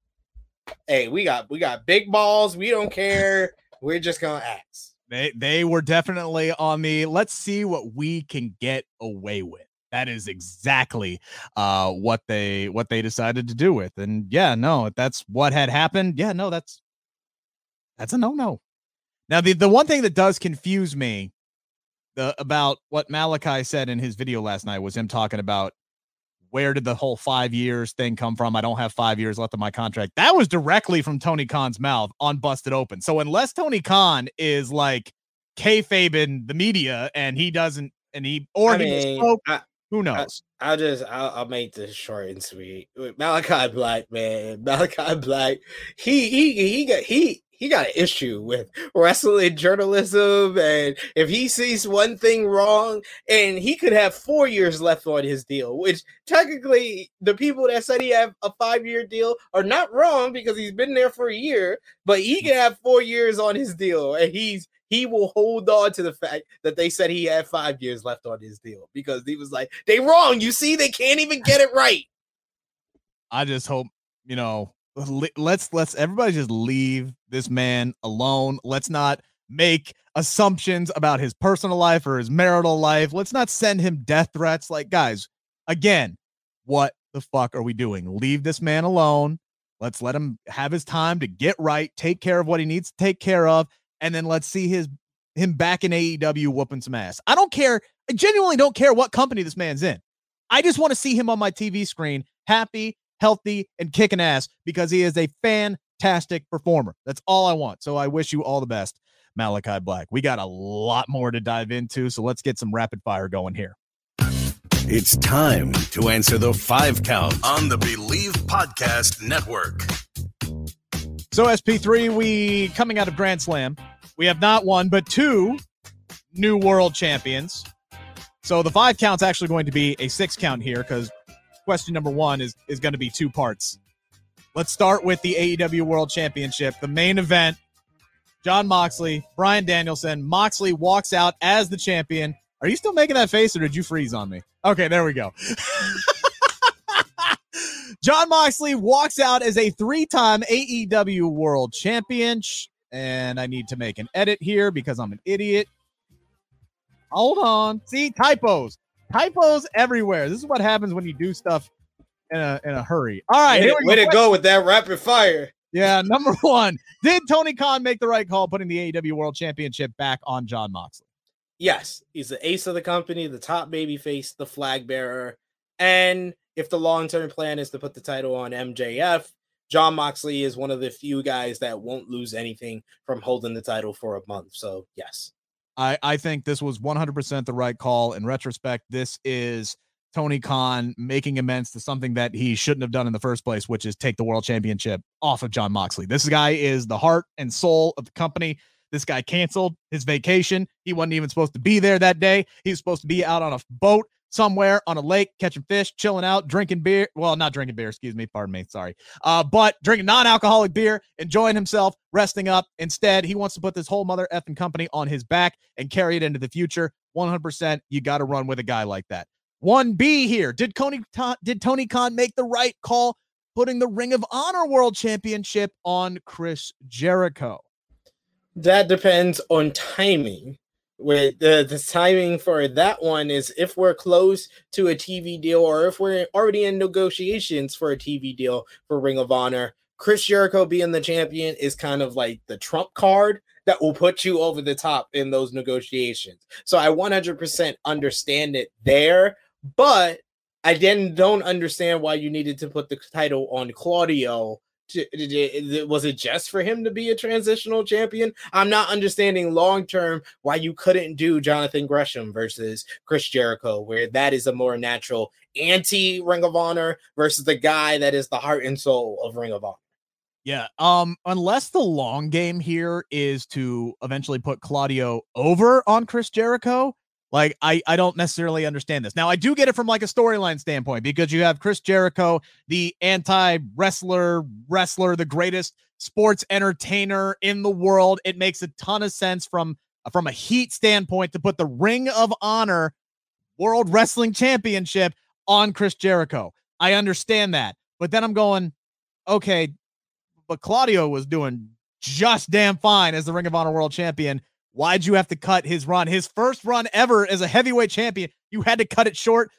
hey, we got we got big balls. We don't care. We're just gonna ask. They they were definitely on the let's see what we can get away with. That is exactly uh what they what they decided to do with. And yeah, no, that's what had happened. Yeah, no, that's that's a no-no. Now the the one thing that does confuse me the about what Malachi said in his video last night was him talking about where did the whole five years thing come from? I don't have five years left of my contract. That was directly from Tony Khan's mouth on Busted Open. So unless Tony Khan is like kayfabe in the media and he doesn't, and he or I he mean, spoke, I, who knows? I, will just I'll, I'll, make this short and sweet. Malachi Black, man, Malachi Black, he he he got he he got an issue with wrestling journalism and if he sees one thing wrong and he could have four years left on his deal which technically the people that said he have a five year deal are not wrong because he's been there for a year but he can have four years on his deal and he's he will hold on to the fact that they said he had five years left on his deal because he was like they wrong you see they can't even get it right. I just hope you know let's let's everybody just leave this man alone. Let's not make assumptions about his personal life or his marital life. Let's not send him death threats. Like, guys, again, what the fuck are we doing? Leave this man alone. Let's let him have his time to get right, take care of what he needs to take care of, and then let's see his him back in AEW whooping some ass. I don't care. I genuinely don't care what company this man's in. I just want to see him on my TV screen, happy, healthy, and kicking ass because he is a fantastic performer. That's all I want. So I wish you all the best, Malachi Black. We got a lot more to dive into, so let's get some rapid fire going here. It's time to answer the five count on the Bleav Podcast Network. So, SP3, we coming out of Grand Slam, we have not one, but two new world champions. So the five count's actually going to be a six count here because question number one is is going to be two parts. Let's start with the AEW World Championship, the main event. Jon Moxley, Bryan Danielson. Moxley walks out as the champion. Are you still making that face or did you freeze on me? Okay, there we go. Jon Moxley walks out as a three time AEW World Champion. And I need to make an edit here because I'm an idiot. Hold on. See, typos typos everywhere. This is what happens when you do stuff in a in a hurry. All right, way, way to go with that rapid fire. Yeah, number one. Did Tony Khan make the right call putting the AEW World Championship back on Jon Moxley? Yes, he's the ace of the company, the top baby face, the flag bearer. And if the long term plan is to put the title on MJF, Jon Moxley is one of the few guys that won't lose anything from holding the title for a month. So, yes. I, I think this was 100% the right call. In retrospect, this is Tony Khan making amends to something that he shouldn't have done in the first place, which is take the world championship off of Jon Moxley. This guy is the heart and soul of the company. This guy canceled his vacation. He wasn't even supposed to be there that day. He was supposed to be out on a boat somewhere on a lake catching fish, chilling out, drinking beer. Well, not drinking beer, excuse me, pardon me, sorry. Uh, but drinking non-alcoholic beer, enjoying himself, resting up. Instead, he wants to put this whole mother effing company on his back and carry it into the future. 100%, you got to run with a guy like that. 1B here. Did Tony did Tony Khan make the right call putting the Ring of Honor World Championship on Chris Jericho? That depends on timing with the, the timing for that one is if we're close to a TV deal or if we're already in negotiations for a TV deal for Ring of Honor, Chris Jericho being the champion is kind of like the trump card that will put you over the top in those negotiations. So I 100% understand it there, but I then don't understand why you needed to put the title on Claudio was it just for him to be a transitional champion? I'm not understanding long term why you couldn't do Jonathan Gresham versus Chris Jericho, where that is a more natural anti Ring of Honor versus the guy that is the heart and soul of Ring of Honor. Yeah. Um, unless the long game here is to eventually put Claudio over on Chris Jericho, like I I don't necessarily understand this. Now I do get it from like a storyline standpoint because you have Chris Jericho, the anti-wrestler, wrestler, the greatest sports entertainer in the world. It makes a ton of sense from from a heat standpoint to put the Ring of Honor World Wrestling Championship on Chris Jericho. I understand that. But then I'm going, okay, but Claudio was doing just damn fine as the Ring of Honor World Champion. Why'd you have to cut his run? His first run ever as a heavyweight champion. You had to cut it short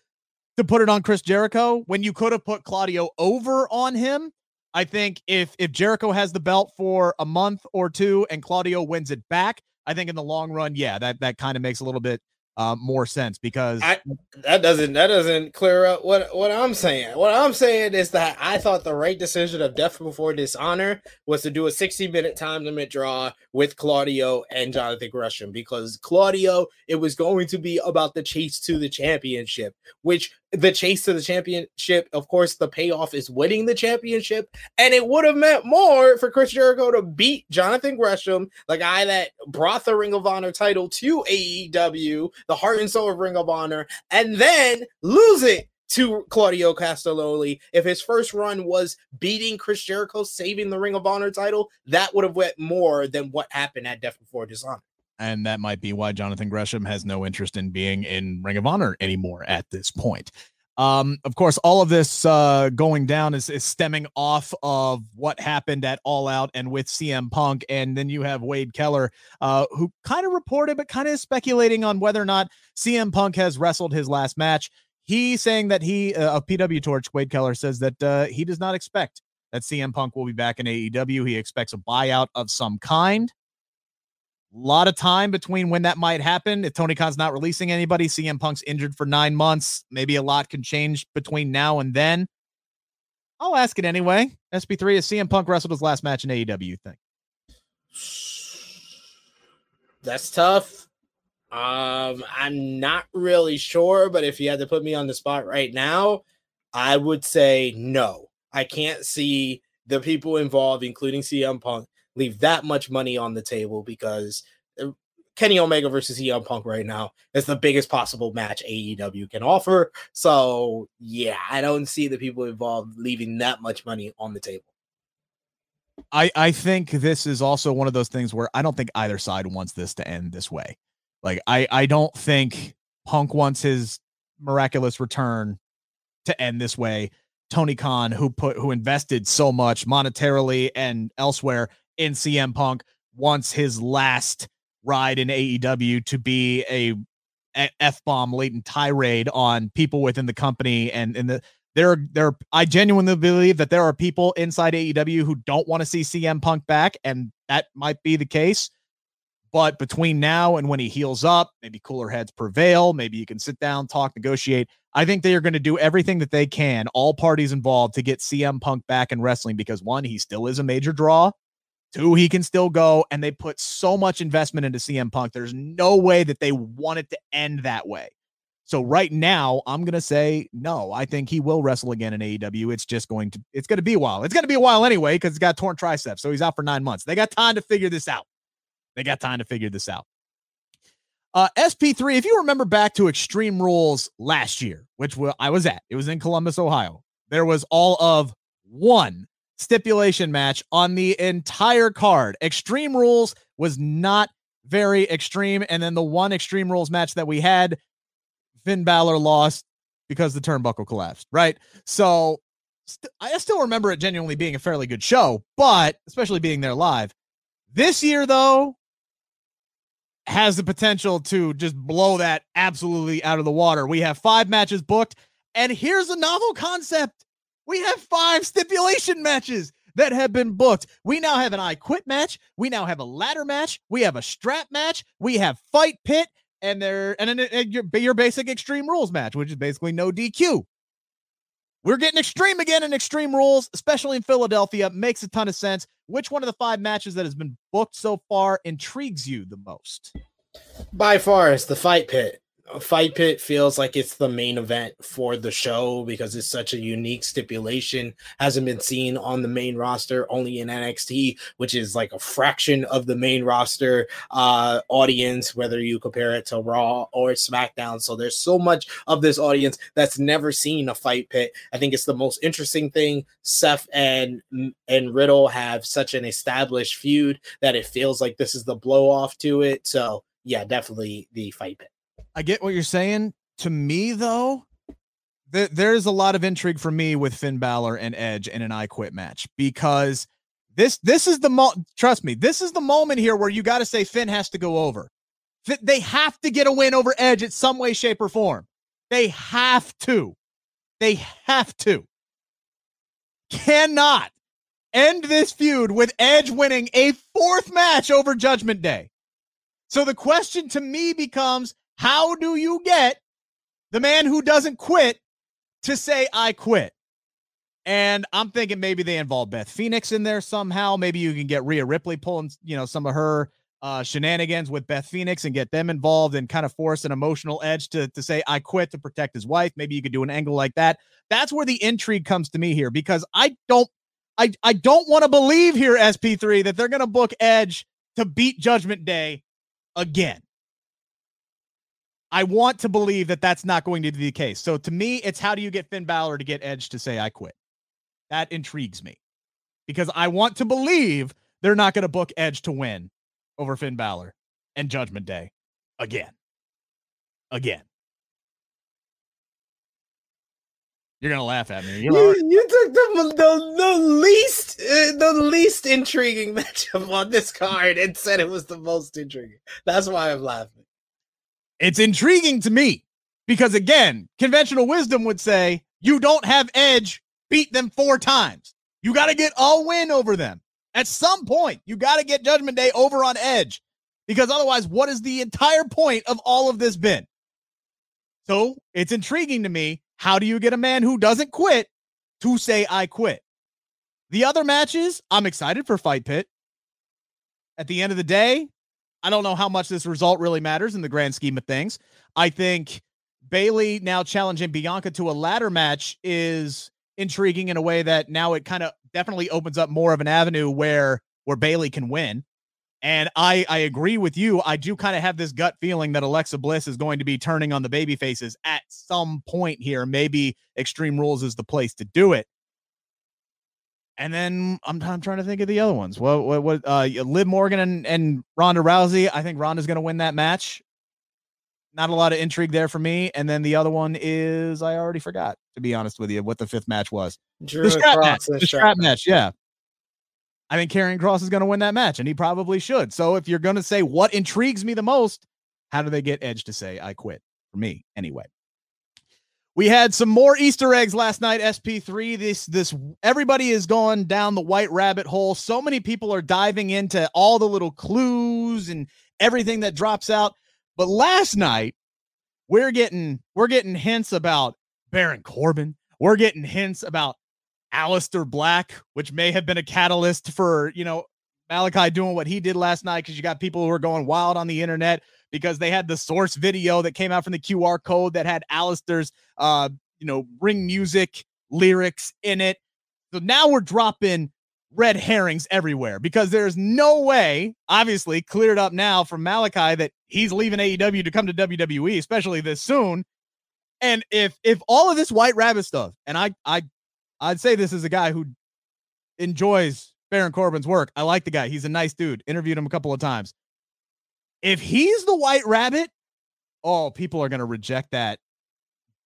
to put it on Chris Jericho when you could have put Claudio over on him. I think if if Jericho has the belt for a month or two and Claudio wins it back, I think in the long run, yeah, that that kind of makes a little bit uh, more sense because I, that doesn't that doesn't clear up what what I'm saying. What I'm saying is that I thought the right decision of Death Before Dishonor was to do a 60 minute time limit draw with Claudio and Jonathan Gresham because Claudio it was going to be about the chase to the championship, which the chase to the championship, of course, the payoff is winning the championship, and it would have meant more for Chris Jericho to beat Jonathan Gresham, the guy that brought the Ring of Honor title to AEW, the heart and soul of Ring of Honor, and then lose it to Claudio Castagnoli. If his first run was beating Chris Jericho, saving the Ring of Honor title, that would have went more than what happened at Death Before Dishonor. And that might be why Jonathan Gresham has no interest in being in Ring of Honor anymore at this point. Um, of course, all of this uh, going down is, is stemming off of what happened at All Out and with CM Punk. And then you have Wade Keller, uh, who kind of reported, but kind of speculating on whether or not CM Punk has wrestled his last match. He saying that he, uh, of PW Torch, Wade Keller says that uh, he does not expect that CM Punk will be back in AEW. He expects a buyout of some kind lot of time between when that might happen. If Tony Khan's not releasing anybody, CM Punk's injured for nine months. Maybe a lot can change between now and then. I'll ask it anyway. SP3 is CM Punk wrestled his last match in AEW, you think? That's tough. Um, I'm not really sure, but if you had to put me on the spot right now, I would say no. I can't see the people involved, including CM Punk, leave that much money on the table because uh, Kenny Omega versus CM Punk right now is the biggest possible match AEW can offer. So yeah, I don't see the people involved leaving that much money on the table. I I think this is also one of those things where I don't think either side wants this to end this way. Like I I don't think Punk wants his miraculous return to end this way. Tony Khan, who put who invested so much monetarily and elsewhere in CM Punk wants his last ride in AEW to be a f bomb latent tirade on people within the company and and the there there I genuinely believe that there are people inside AEW who don't want to see CM Punk back and that might be the case. But between now and when he heals up maybe cooler heads prevail maybe you can sit down talk negotiate. I think they are going to do everything that they can all parties involved to get CM Punk back in wrestling because one he still is a major draw Two, he can still go, and they put so much investment into CM Punk. There's no way that they want it to end that way. So right now, I'm gonna say no. I think he will wrestle again in AEW. It's just going to it's gonna be a while. It's gonna be a while anyway because he's got torn triceps, so he's out for nine months. They got time to figure this out. They got time to figure this out. Uh, SP3, if you remember back to Extreme Rules last year, which I was at, it was in Columbus, Ohio. There was all of one stipulation match on the entire card. Extreme Rules was not very extreme. And then the one Extreme Rules match that we had, Finn Balor lost because the turnbuckle collapsed, right? So st- I still remember it genuinely being a fairly good show, but especially being there live. This year, though, has the potential to just blow that absolutely out of the water. We have five matches booked, and here's a novel concept we have five stipulation matches that have been booked. We now have an I Quit match. We now have a ladder match. We have a strap match. We have Fight Pit, and there and, and, and your, your basic Extreme Rules match, which is basically no DQ. We're getting extreme again in Extreme Rules, especially in Philadelphia. Makes a ton of sense. Which one of the five matches that has been booked so far intrigues you the most? By far, it's the Fight Pit. Fight Pit feels like it's the main event for the show because it's such a unique stipulation. Hasn't been seen on the main roster, only in NXT, which is like a fraction of the main roster uh, audience, whether you compare it to Raw or SmackDown. So there's so much of this audience that's never seen a Fight Pit. I think it's the most interesting thing. Seth and and Riddle have such an established feud that it feels like this is the blow off to it. So yeah, definitely the Fight Pit. I get what you're saying. To me, though, th- there's a lot of intrigue for me with Finn Balor and Edge in an I Quit match because this this is the mo- trust me, this is the moment here where you got to say Finn has to go over. They have to get a win over Edge in some way, shape, or form. They have to. They have to. Cannot end this feud with Edge winning a fourth match over Judgment Day. So the question to me becomes how do you get the man who doesn't quit to say, I quit? And I'm thinking maybe they involve Beth Phoenix in there somehow. Maybe you can get Rhea Ripley pulling, you know, some of her uh, shenanigans with Beth Phoenix and get them involved and kind of force an emotional edge to, to say, I quit to protect his wife. Maybe you could do an angle like that. That's where the intrigue comes to me here because I don't I, I don't want to believe here, SP3, that they're going to book Edge to beat Judgment Day again. I want to believe that that's not going to be the case. So to me, it's how do you get Finn Balor to get Edge to say I quit? That intrigues me because I want to believe they're not going to book Edge to win over Finn Balor and Judgment Day again. Again. You're gonna laugh at me. You, you, took the, the, the least uh, the least intriguing matchup on this card and said it was the most intriguing. That's why I'm laughing. It's intriguing to me because, again, conventional wisdom would say you don't have edge, beat them four times. You got to get a win over them. At some point, you got to get Judgment Day over on edge because otherwise, what is the entire point of all of this been? So it's intriguing to me. How do you get a man who doesn't quit to say, I quit? The other matches, I'm excited for Fight Pit. At the end of the day, I don't know how much this result really matters in the grand scheme of things. I think Bayley now challenging Bianca to a ladder match is intriguing in a way that now it kind of definitely opens up more of an avenue where where Bayley can win. And I I agree with you. I do kind of have this gut feeling that Alexa Bliss is going to be turning on the baby faces at some point here. Maybe Extreme Rules is the place to do it. And then I'm, I'm trying to think of the other ones. What what what uh Liv Morgan and, and Ronda Rousey. I think Ronda's gonna win that match. Not a lot of intrigue there for me. And then the other one is I already forgot, to be honest with you, what the fifth match was. Drew the strap match. The strap match, yeah. I think Karrion Kross is going to win that match, and he probably should. So if you're going to say what intrigues me the most, how do they get Edge to say I quit? For me, anyway. We had some more Easter eggs last night, SP3. This this everybody is going down the white rabbit hole. So many people are diving into all the little clues and everything that drops out. But last night, we're getting we're getting hints about Baron Corbin. We're getting hints about Aleister Black, which may have been a catalyst for, you know, Malachi doing what he did last night because you got people who are going wild on the internet because they had the source video that came out from the QR code that had Aleister's uh, you know, ring music lyrics in it. So now we're dropping red herrings everywhere because there's no way, obviously, cleared up now from Malachi that he's leaving AEW to come to WWE, especially this soon. And if if all of this white rabbit stuff, and I I I'd say this is a guy who enjoys Baron Corbin's work. I like the guy. He's a nice dude. Interviewed him a couple of times. If he's the white rabbit, oh, people are going to reject that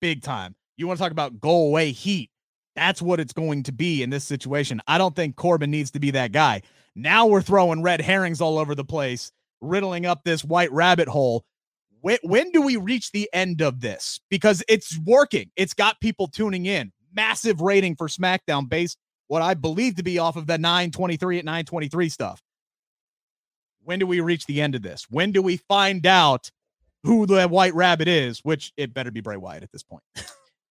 big time. You want to talk about go away heat? That's what it's going to be in this situation. I don't think Corbin needs to be that guy. Now we're throwing red herrings all over the place, riddling up this white rabbit hole. When, when do we reach the end of this? Because it's working. It's got people tuning in. Massive rating for SmackDown based what I believe to be off of the 923 at 923 stuff. When do we reach the end of this? When do we find out who the white rabbit is? Which it better be Bray Wyatt at this point.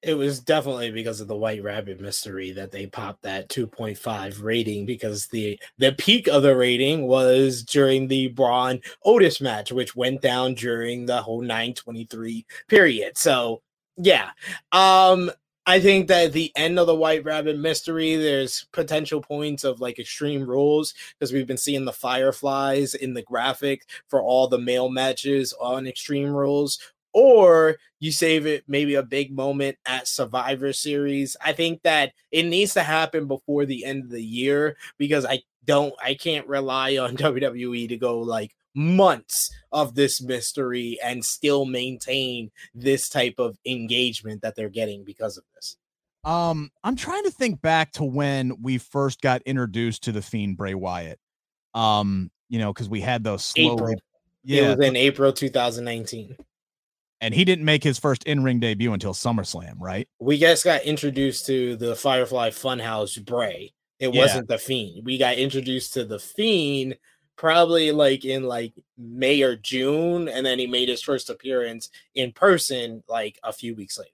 It was definitely because of the White Rabbit mystery that they popped that 2.5 rating because the the peak of the rating was during the Braun Otis match, which went down during the whole 923 period. So yeah. Um I think that the end of the White Rabbit mystery, there's potential points of like extreme rules because we've been seeing the Fireflies in the graphic for all the male matches on Extreme Rules, or you save it maybe a big moment at Survivor Series. I think that it needs to happen before the end of the year because I don't, I can't rely on WWE to go like months of this mystery and still maintain this type of engagement that they're getting because of this. Um, I'm trying to think back to when we first got introduced to the Fiend Bray Wyatt. Um, you know, because we had those slowly. April. Yeah, it was in April 2019 and he didn't make his first in-ring debut until SummerSlam, right? We just got introduced to the Firefly Funhouse Bray. It yeah. wasn't the Fiend. We got introduced to the Fiend probably like in like May or June, and then he made his first appearance in person like a few weeks later.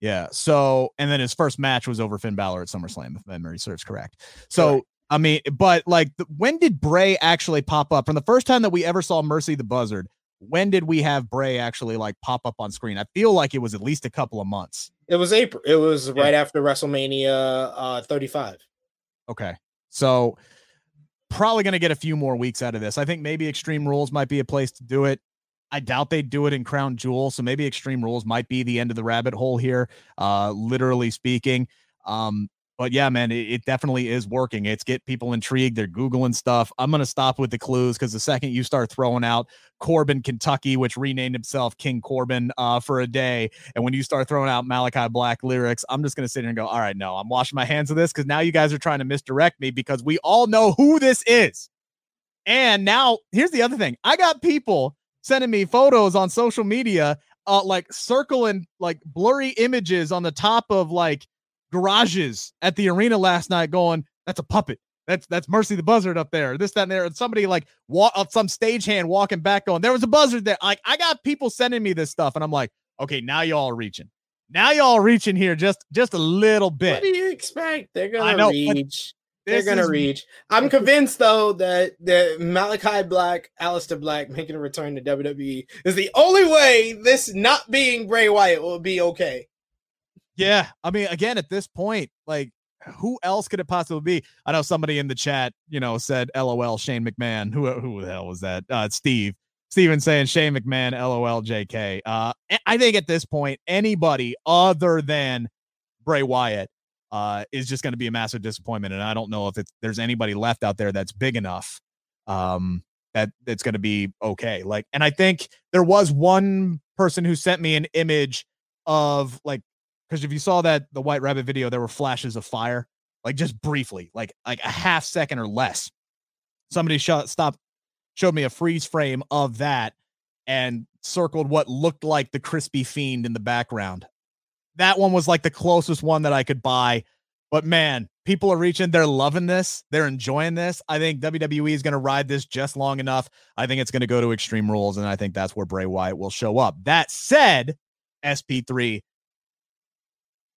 Yeah. So, and then his first match was over Finn Balor at SummerSlam, if memory serves correct. So, I mean, but like, when did Bray actually pop up? From the first time that we ever saw Mercy the Buzzard, when did we have Bray actually like pop up on screen? I feel like it was at least a couple of months. It was April. It was yeah. right after WrestleMania uh 35. Okay. So probably going to get a few more weeks out of this. I think maybe Extreme Rules might be a place to do it. I doubt they'd do it in Crown Jewel, so maybe Extreme Rules might be the end of the rabbit hole here, uh literally speaking. Um but yeah, man, it, it, definitely is working. It's get people intrigued. They're Googling stuff. I'm going to stop with the clues because the second you start throwing out Corbin, Kentucky, which renamed himself King Corbin uh, for a day, and when you start throwing out Malachi Black lyrics, I'm just going to sit here and go, all right, no, I'm washing my hands of this because now you guys are trying to misdirect me because we all know who this is. And now here's the other thing I got people sending me photos on social media, uh, like circling like blurry images on the top of like garages at the arena last night going, that's a puppet. That's that's Mercy the Buzzard up there. This, that, and there. And somebody like walk up uh, some stagehand walking back going, there was a buzzard there. Like I got people sending me this stuff, and I'm like, okay, now y'all are reaching. Now y'all reaching here just just a little bit. What do you expect? They're gonna know, reach. They're gonna is, reach. I'm convinced though that that Malachi Black, Aleister Black making a return to WWE is the only way this not being Bray Wyatt will be okay. Yeah, I mean, again, at this point, like, who else could it possibly be? I know somebody in the chat, you know, said "LOL" Shane McMahon. Who who the hell was that? Uh, Steve. Steven saying Shane McMahon, LOL, JK. Uh, I think at this point, anybody other than Bray Wyatt uh, is just going to be a massive disappointment. And I don't know if it's there's anybody left out there that's big enough um, that it's going to be okay. Like, and I think there was one person who sent me an image of like because if you saw that the White Rabbit video, there were flashes of fire, like just briefly, like like a half second or less. Somebody shot stopped, showed me a freeze frame of that, and circled what looked like the crispy fiend in the background. That one was like the closest one that I could buy. But man, people are reaching. They're loving this. They're enjoying this. I think WWE is going to ride this just long enough. I think it's going to go to Extreme Rules, and I think that's where Bray Wyatt will show up. That said, SP3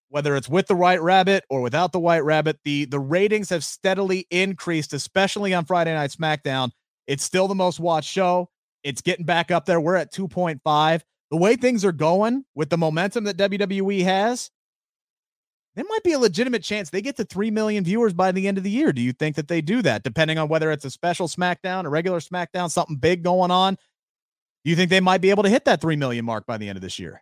whether it's with the white rabbit or without the white rabbit the the ratings have steadily increased especially on friday night smackdown. It's still the most watched show. It's getting back up there. We're at 2.5 the way things are going with the momentum that wwe has there might be a legitimate chance they get to 3 million viewers by the end of the year. Do you think that they do that depending on whether it's a special smackdown a regular smackdown something big going on? Do you think they might be able to hit that 3 million mark by the end of this year?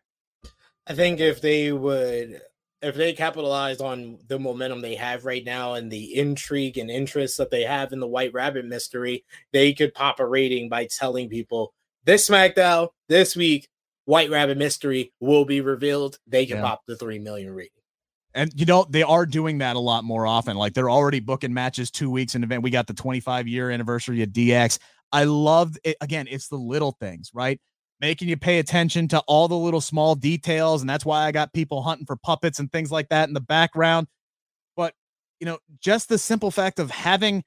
I think if they would if they capitalize on the momentum they have right now and the intrigue and interest that they have in the White Rabbit mystery, they could pop a rating by telling people this SmackDown this week, White Rabbit mystery will be revealed. They can yeah. pop the three million rating. And you know they are doing that a lot more often. Like they're already booking matches two weeks in advance. We got the 25 year anniversary of DX. I love it. Again, it's the little things, right? Making you pay attention to all the little small details. And that's why I got people hunting for puppets and things like that in the background. But, you know, just the simple fact of having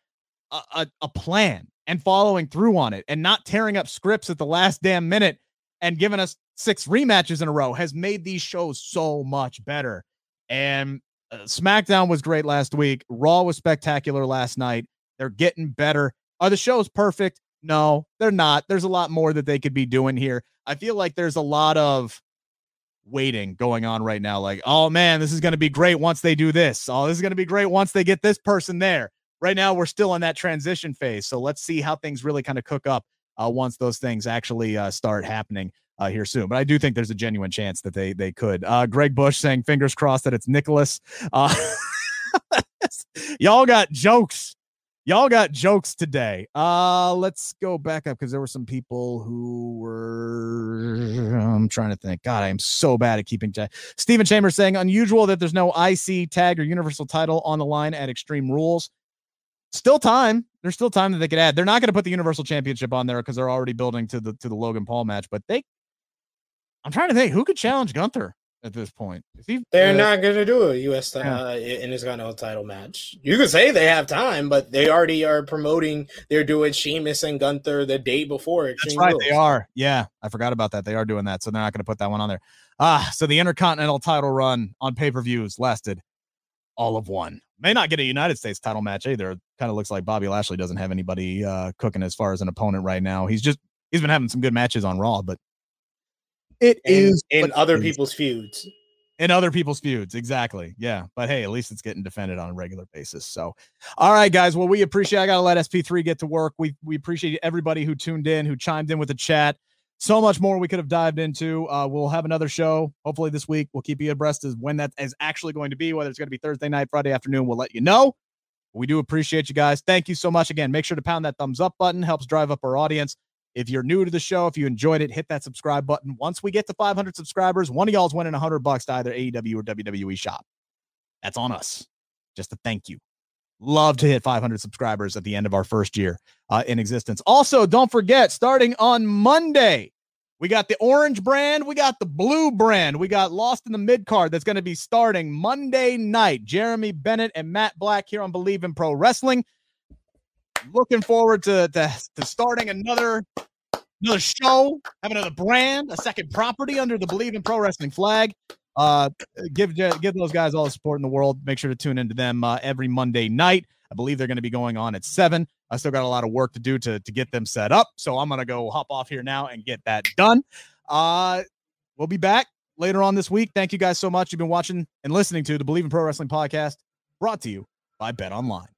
a, a, a plan and following through on it and not tearing up scripts at the last damn minute. and giving us six rematches in a row has made these shows so much better. And uh, SmackDown was great last week. Raw was spectacular last night. They're getting better. Are the shows perfect? No, they're not. There's a lot more that they could be doing here. I feel like there's a lot of waiting going on right now. Like, oh man, this is going to be great once they do this. Oh, this is going to be great once they get this person there. Right now, we're still in that transition phase. So let's see how things really kind of cook up uh, once those things actually uh, start happening uh, here soon. But I do think there's a genuine chance that they they could. Uh, Greg Bush saying fingers crossed that it's Nicholas. Uh, y'all got jokes. Y'all got jokes today. Uh, let's go back up because there were some people who were. I'm trying to think. God, I am so bad at keeping track. Stephen Chambers saying unusual that there's no IC tag or universal title on the line at Extreme Rules. Still time. There's still time that they could add. They're not going to put the Universal Championship on there because they're already building to the to the Logan Paul match. But they I'm trying to think who could challenge Gunther at this point. He, They're uh, not going to do a U.S. Uh, yeah. Intercontinental title match. You could say they have time, but they already are promoting. They're doing Sheamus and Gunther the day before. That's right. Rules. They are. Yeah, I forgot about that. They are doing that, so they're not going to put that one on there. Ah, so the Intercontinental title run on pay per views lasted all of one. May not get a United States title match either. Kind of looks like Bobby Lashley doesn't have anybody uh, cooking as far as an opponent right now. He's just he's been having some good matches on Raw, but it in, is in other people's feuds. In other people's feuds, exactly. Yeah, but hey, at least it's getting defended on a regular basis. So, all right, guys. Well, we appreciate. I gotta let SP3 get to work. We we appreciate everybody who tuned in, who chimed in with the chat. So much more we could have dived into. Uh, we'll have another show hopefully this week. We'll keep you abreast as when that is actually going to be. Whether it's going to be Thursday night, Friday afternoon, we'll let you know. We do appreciate you guys. Thank you so much again. Make sure to pound that thumbs up button. Helps drive up our audience. If you're new to the show, if you enjoyed it, hit that subscribe button. Once we get to 500 subscribers, one of y'all's winning 100 bucks to either AEW or WWE shop. That's on us. Just a thank you. Love to hit 500 subscribers at the end of our first year uh, in existence. Also, don't forget, starting on Monday, we got the orange brand, we got the blue brand, we got Lost in the Mid card that's going to be starting Monday night. Jeremy Bennett and Matt Black here on Bleav in Pro Wrestling looking forward to, to, to starting another another show, have another brand, a second property under the Bleav in Pro Wrestling flag. Uh, give give those guys all the support in the world. Make sure to tune into them uh, every Monday night. I believe they're going to be going on at seven. I still got a lot of work to do to to get them set up, so I'm going to go hop off here now and get that done. Uh, we'll be back later on this week. Thank you guys so much. You've been watching and listening to the Bleav in Pro Wrestling podcast, brought to you by BetOnline.